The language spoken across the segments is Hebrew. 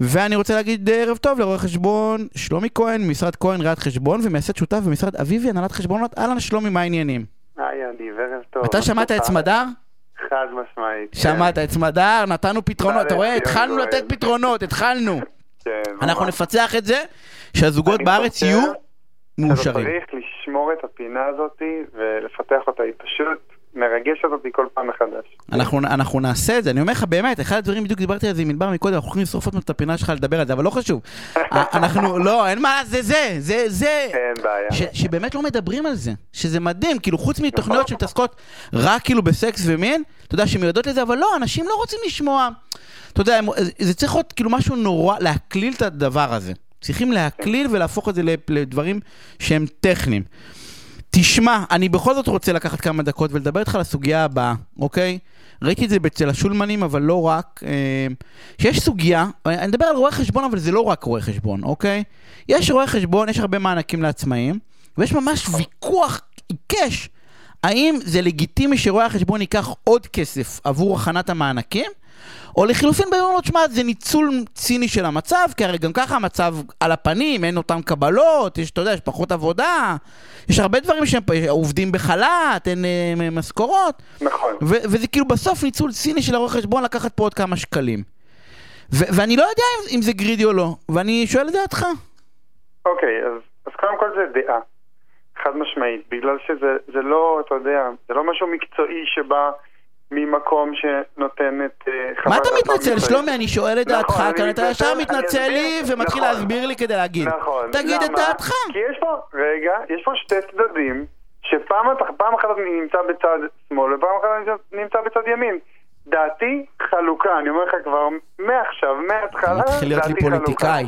ואני רוצה להגיד אה, ערב טוב לרואה חשבון שלומי כהן, משרד כהן ראיית חשבון, ומייסד שותף במשרד אביבי הנהלת חשבונות. אהלן שלומי, מה העניינים? היי יניב, ערב טוב. אתה שמעת את סמדר? חד משמעית. כן. שמעת את סמדר, נתנו פתרונות, אתה רואה? התחלנו. לתת פתרונות, התחלנו. כן, אנחנו. נפצח את זה, שהזוגות אני בארץ יהיו מאושרים. צריך לשמור את הפינה הזאת ולפתח אותה, היא פשוט מרגשת אותי כל פעם מחדש. אנחנו, אנחנו נעשה את זה, אני אומר לך באמת, אחד הדברים, בדיוק דיברתי על זה עם ענבר מקודם, אנחנו יכולים לשרוף עוד את הפינה שלך לדבר על זה, אבל לא חשוב. א- אנחנו, לא, אין מה, זה זה, זה זה. אין בעיה. ש, שבאמת לא מדברים על זה, שזה מדהים, כאילו חוץ מתוכניות שמתעסקות רק כאילו בסקס ומין, אתה יודע, שמיועדות לזה, אבל לא, אנשים לא רוצים לשמוע. אתה יודע, זה צריך להיות כאילו משהו נורא, להקליל את הדבר הזה. צריכים להקליל ולהפוך את זה לדברים שהם טכניים. תשמע, אני בכל זאת רוצה לקחת כמה דקות ולדבר איתך על הסוגיה הבאה, אוקיי? ראיתי את זה אצל השולמנים, אבל לא רק. אה, שיש סוגיה, אני מדבר על רואי חשבון, אבל זה לא רק רואי חשבון, אוקיי? יש רואי חשבון, יש הרבה מענקים לעצמאים, ויש ממש ויכוח עיקש האם זה לגיטימי שרואי החשבון ייקח עוד כסף עבור הכנת המענקים, או לחילופין באים ואומרים לו, תשמע, זה ניצול ציני של המצב, כי הרי גם ככה המצב על הפנים, אין אותן קבלות, יש, אתה יודע, יש פחות עבודה, יש הרבה דברים שהם עובדים בחל"ת, אין אה, משכורות, נכון. ו- וזה כאילו בסוף ניצול ציני של הרואה חשבון לקחת פה עוד כמה שקלים. ו- ואני לא יודע אם, אם זה גרידי או לא, ואני שואל את דעתך. אוקיי, אז, אז קודם כל זה דעה. חד משמעית. בגלל שזה זה לא, אתה יודע, זה לא משהו מקצועי שבא ממקום שנותן את... אה, מה חוות אתה דעתו מתנצל. שלומי? אני שואל את נכון, דעתך, כאן אתה ישר מתנצל לי. ומתחיל נכון. להסביר לי כדי להגיד. נכון. תגיד את? דעתך. כי יש פה, רגע, יש פה שתי צדדים, שפעם אתה- פעם אחת אני נמצא בצד שמאל ופעם אחת אני נמצא בצד ימין. דעתי חלוקה, אני אומר לך כבר מעכשיו, מההתחלה, מתחיל להיות לי דעתי חלוקה. פוליטיקאי.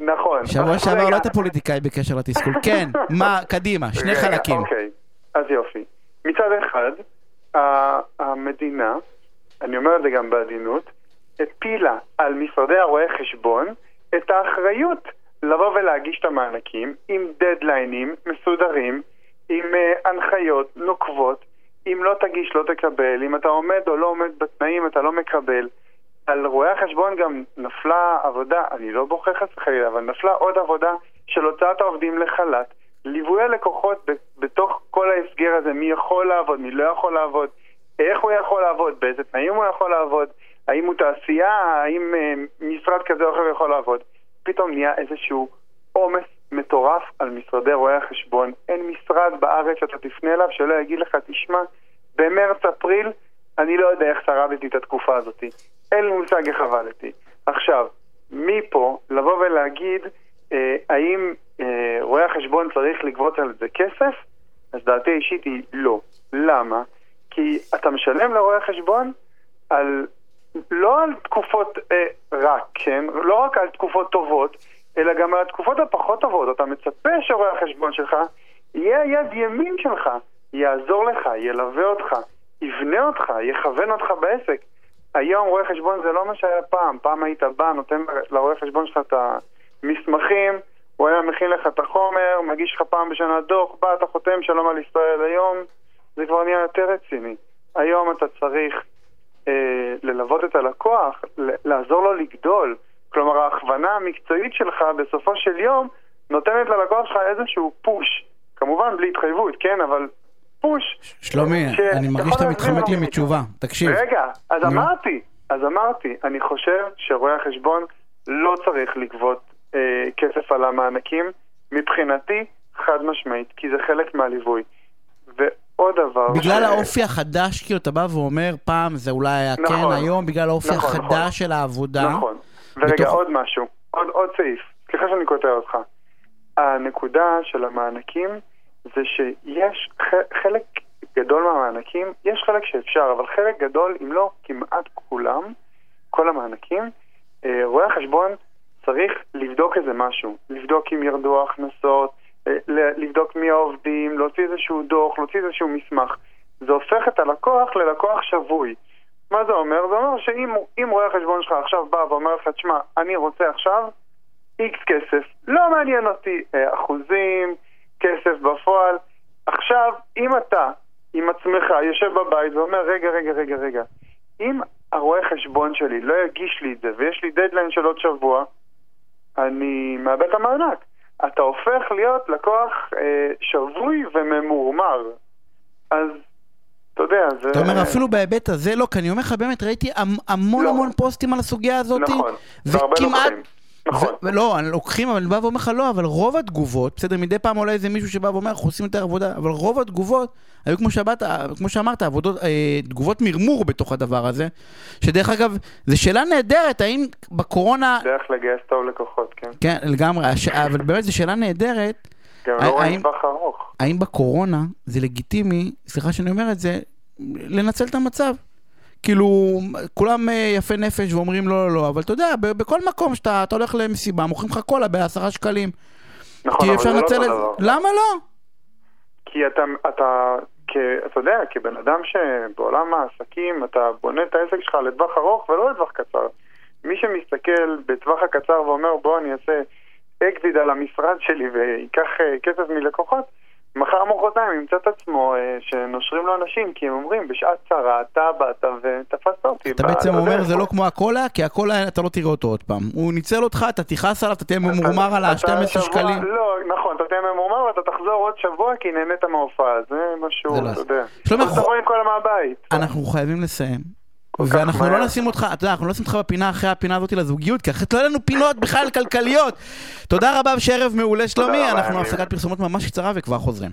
נכון. שבוע שעבר לא היית פוליטיקאי בקשר לתסכול. כן, מה, קדימה, שני חלקים. אוקיי, אז יופי. מצד אחד, המדינה, אני אומר את זה גם בעדינות, הפילה על משרדי הרואי חשבון את האחריות לבוא ולהגיש את המענקים עם דדליינים מסודרים, עם uh, הנחיות נוקבות, אם לא תגיש לא תקבל, אם אתה עומד או לא עומד בתנאים אתה לא מקבל. על רואי החשבון גם נפלה עבודה, אני לא בוחר חס וחלילה, אבל נפלה עוד עבודה של הוצאת העובדים לחל"ת, ליווי הלקוחות בתוך כל ההסגר הזה, מי יכול לעבוד, מי לא יכול לעבוד, איך הוא יכול לעבוד, באיזה תנאים הוא יכול לעבוד, האם הוא תעשייה, האם אה, משרד כזה או אחר יכול לעבוד. פתאום נהיה איזשהו עומס מטורף על משרדי רואי החשבון. אין משרד בארץ שאתה תפנה אליו שלא יגיד לך, תשמע, במרץ-אפריל אני לא יודע איך שרדתי את התקופה הזאת. אין לי מושג איך עבדתי. עכשיו, מפה לבוא ולהגיד אה, האם רואה החשבון צריך לגבות על זה כסף, אז דעתי האישית היא לא. למה? כי אתה משלם לרואה החשבון על, לא על תקופות אה, רק, כן? לא רק על תקופות טובות, אלא גם על התקופות הפחות טובות. אתה מצפה שרואה החשבון שלך יהיה היד ימין שלך, יעזור לך, ילווה אותך, יבנה אותך, יכוון אותך בעסק. היום רואה חשבון זה לא מה שהיה פעם. פעם היית בא, נותן לרואה חשבון שלך את המסמכים, הוא היה מכין לך את החומר, מגיש לך פעם בשנה דוח, בא, אתה חותם שלום על ישראל היום, זה כבר נהיה יותר רציני. היום אתה צריך אה, ללוות את הלקוח, לעזור לו לגדול. כלומר, ההכוונה המקצועית שלך בסופו של יום נותנת ללקוח שלך איזשהו פוש. כמובן בלי התחייבות, כן, אבל פוש. שלומי, ש- אני מרגיש שאתה מתחמק לי. מתשובה. תקשיב. רגע, אז נו. אמרתי, אז אמרתי, אני חושב שרואי החשבון לא צריך לגבות אה, כסף על המענקים, מבחינתי, חד משמעית, כי זה חלק מהליווי. ועוד דבר... בגלל ש- האופי החדש, כאילו אתה בא ואומר, פעם זה אולי היה כן, נכון. היום בגלל האופי נכון, נכון. החדש של העבודה. נכון. ורגע, בתוך- עוד משהו, עוד, עוד סעיף, סליחה שאני קוטע אותך. הנקודה של המענקים זה שיש ח- חלק גדול מהמענקים, יש חלק שאפשר, אבל חלק גדול, אם לא כמעט כולם, כל המענקים, אה, רואה החשבון צריך לבדוק איזה משהו, לבדוק אם ירדו ההכנסות, אה, לבדוק מי העובדים, להוציא איזשהו דוח, להוציא איזשהו מסמך. זה הופך את הלקוח ללקוח שבוי. מה זה אומר? זה אומר שאם אם רואה החשבון שלך עכשיו בא ואומר לך, תשמע, אני רוצה עכשיו איקס כסף, לא מעניין אותי אה, אחוזים, כסף בפועל. עכשיו, אם אתה עם עצמך יושב בבית ואומר, רגע, רגע, רגע, רגע, אם הרואה חשבון שלי לא יגיש לי את זה, ויש לי דדליין של עוד שבוע, אני מאבד את המענק. אתה הופך להיות לקוח אה, שבוי וממורמר. אז, אתה יודע, זה... אתה אומר, אפילו בהיבט הזה לא, כי אני אומר לך, באמת, ראיתי המ- המון לא. המון פוסטים על הסוגיה הזאת. נכון, וכמעט... נכון. ו- ולא, אני לוקחים, אבל אני בא ואומר לך לא, אבל רוב התגובות, בסדר, מדי פעם עולה איזה מישהו שבא ואומר, אנחנו עושים יותר עבודה, אבל רוב התגובות היו כמו שאמרת, כמו שאמרת, עבודות, אה, תגובות מרמור בתוך הדבר הזה, שדרך אגב, זו שאלה נהדרת, האם בקורונה, דרך לגייס טוב לקוחות, כן. כן, לגמרי, הש... אבל באמת זו שאלה נהדרת, גם לא רואים טווח ארוך. האם בקורונה זה לגיטימי, סליחה שאני אומר את זה, לנצל את המצב. כאילו, כולם אה, יפי נפש ואומרים לא, לא, לא, אבל אתה יודע, בכל מקום שאתה אתה הולך למסיבה, מוכרים לך קולה בעשרה שקלים. נכון, אבל זה לא אותו. דבר. למה לא? כי אתה, אתה, כ, אתה יודע, כבן אדם שבעולם העסקים, אתה בונה את העסק שלך לטווח ארוך ולא לטווח קצר. מי שמסתכל בטווח הקצר ואומר, בוא אני אעשה אקזיט על המשרד שלי וייקח אה, כסף מלקוחות, מחר מחרתיים ימצא את עצמו אה, שנושרים לו אנשים, כי הם אומרים, בשעת צרה אתה באת ותפסת אותי. אתה בעצם אומר בדרך." זה לא כמו הקולה, כי הקולה אתה לא תראה אותו עוד פעם. הוא ניצל אותך, אתה תכעס עליו, אתה תהיה ממורמר על אתה ה-12 שבוע- שקלים. לא, נכון, אתה תהיה ממורמר ואתה תחזור עוד שבוע כי נהנית מההופעה, זה משהו, לא- אתה יודע. שלומי. אנחנו חייבים לסיים. ואנחנו לא. נשים אותך, אתה יודע, אנחנו לא נשים אותך בפינה אחרי הפינה הזאת לזוגיות, כי אחרת לא יהיו לנו פינות בכלל כלכליות. תודה רבה ושערב מעולה שלומי, אנחנו. הפסקת פרסומות ממש קצרה וכבר חוזרים.